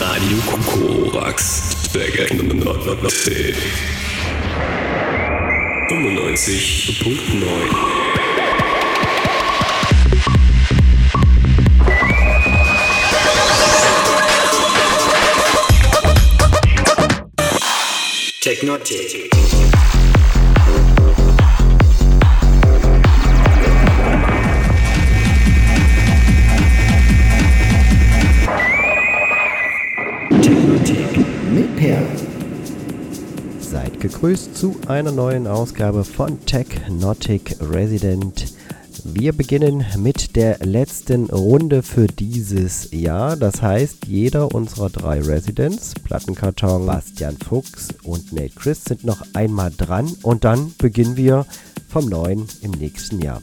Radio Kokorax. 95.9 Technotic. Gegrüßt zu einer neuen Ausgabe von Technotic Resident. Wir beginnen mit der letzten Runde für dieses Jahr. Das heißt, jeder unserer drei Residents, Plattenkarton, Bastian Fuchs und Nate Chris, sind noch einmal dran und dann beginnen wir vom Neuen im nächsten Jahr.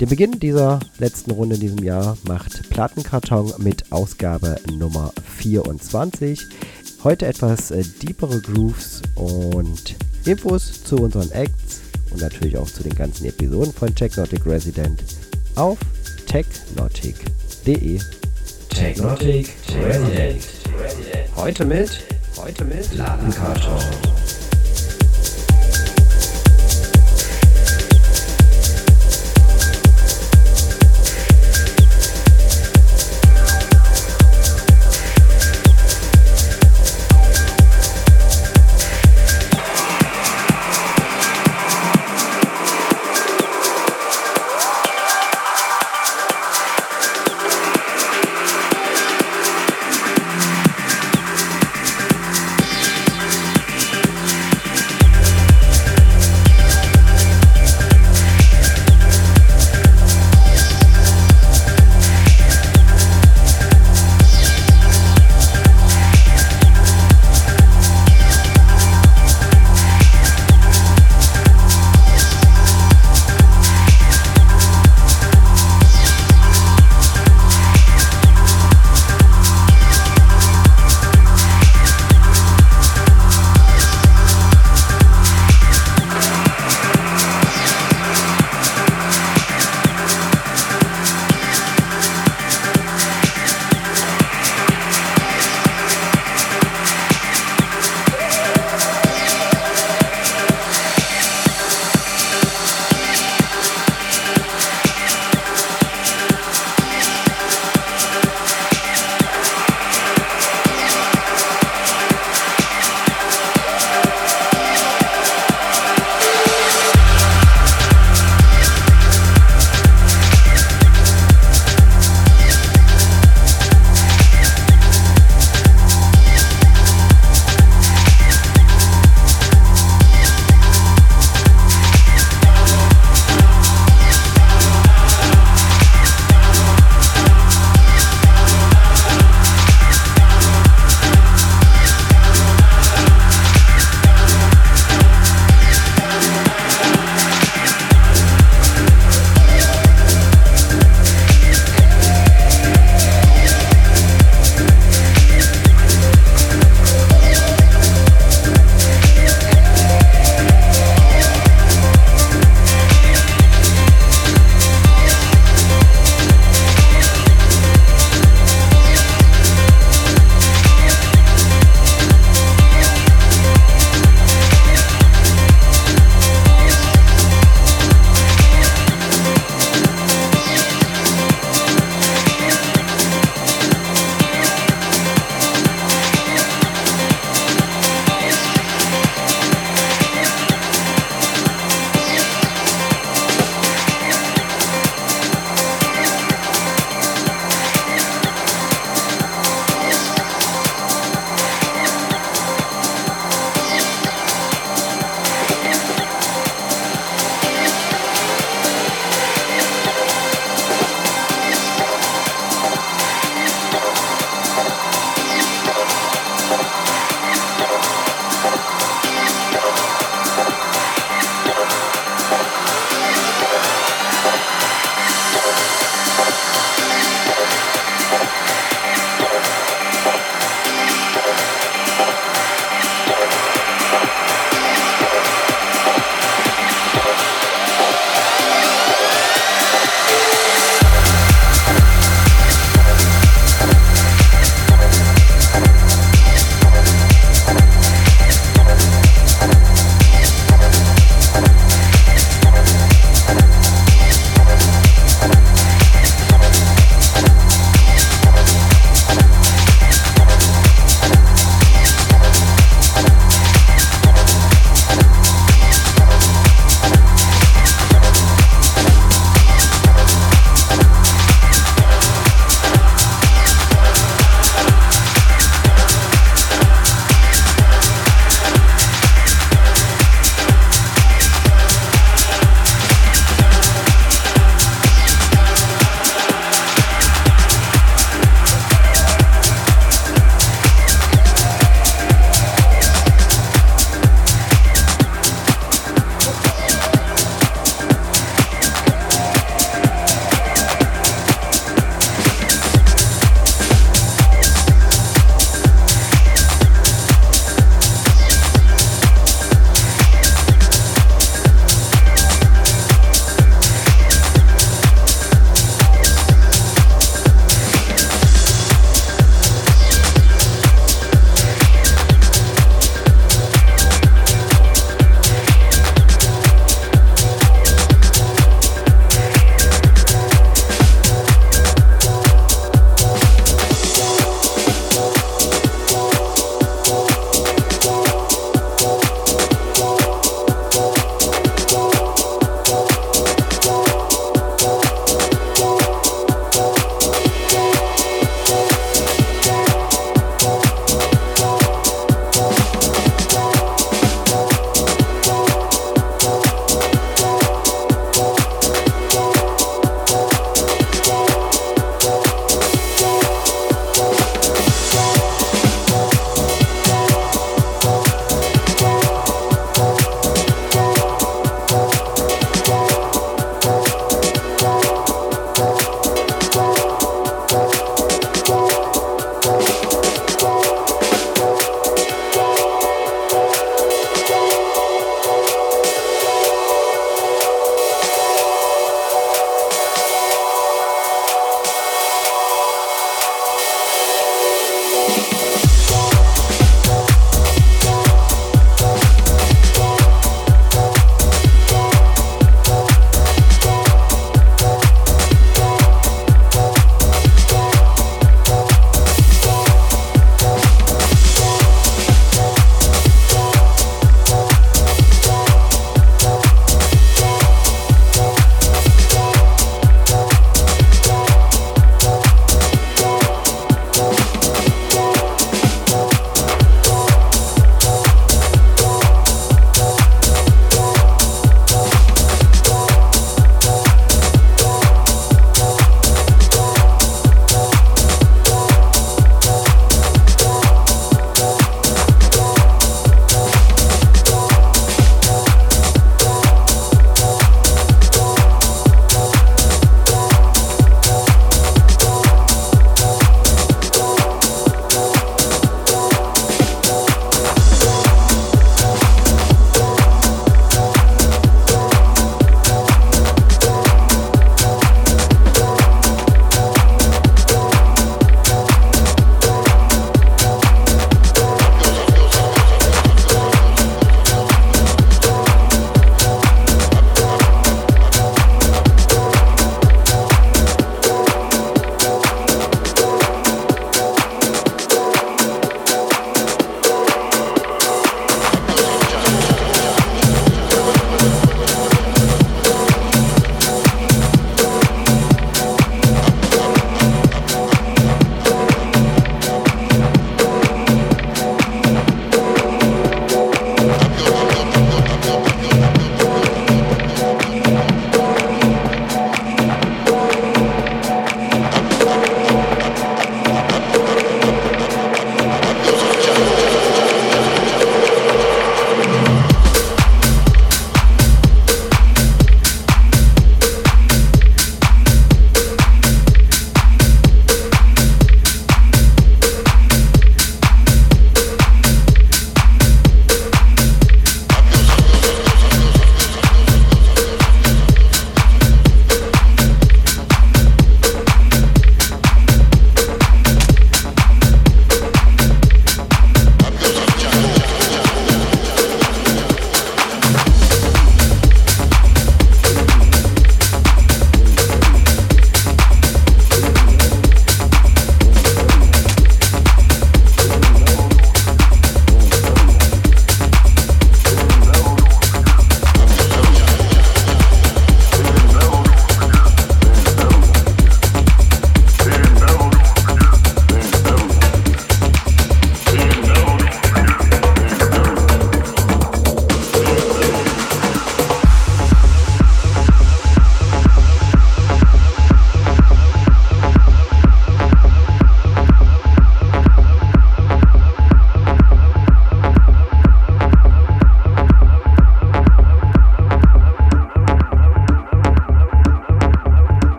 Den Beginn dieser letzten Runde in diesem Jahr macht Plattenkarton mit Ausgabe Nummer 24. Heute etwas äh, deepere Grooves und Infos zu unseren Acts und natürlich auch zu den ganzen Episoden von Technotic Resident auf technotic.de. Technotic Resident. Heute mit, heute mit Plattenkarton.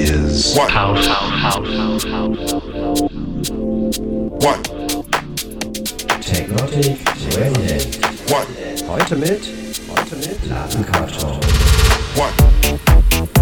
is what? House. House. What? Technotic What? Heute mit? Heute mit What?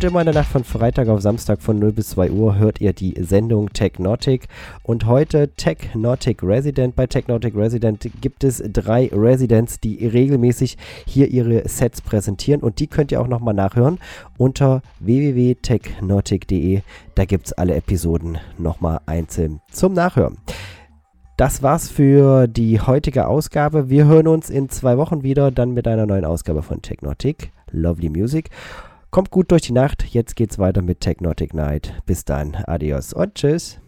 Und immer in der Nacht von Freitag auf Samstag von 0 bis 2 Uhr hört ihr die Sendung Technotic und heute Technotic Resident. Bei Technotic Resident gibt es drei Residents, die regelmäßig hier ihre Sets präsentieren und die könnt ihr auch nochmal nachhören unter www.technotic.de. Da gibt es alle Episoden nochmal einzeln zum Nachhören. Das war's für die heutige Ausgabe. Wir hören uns in zwei Wochen wieder, dann mit einer neuen Ausgabe von Technotic. Lovely Music. Kommt gut durch die Nacht. Jetzt geht's weiter mit Technotic Night. Bis dann. Adios und tschüss.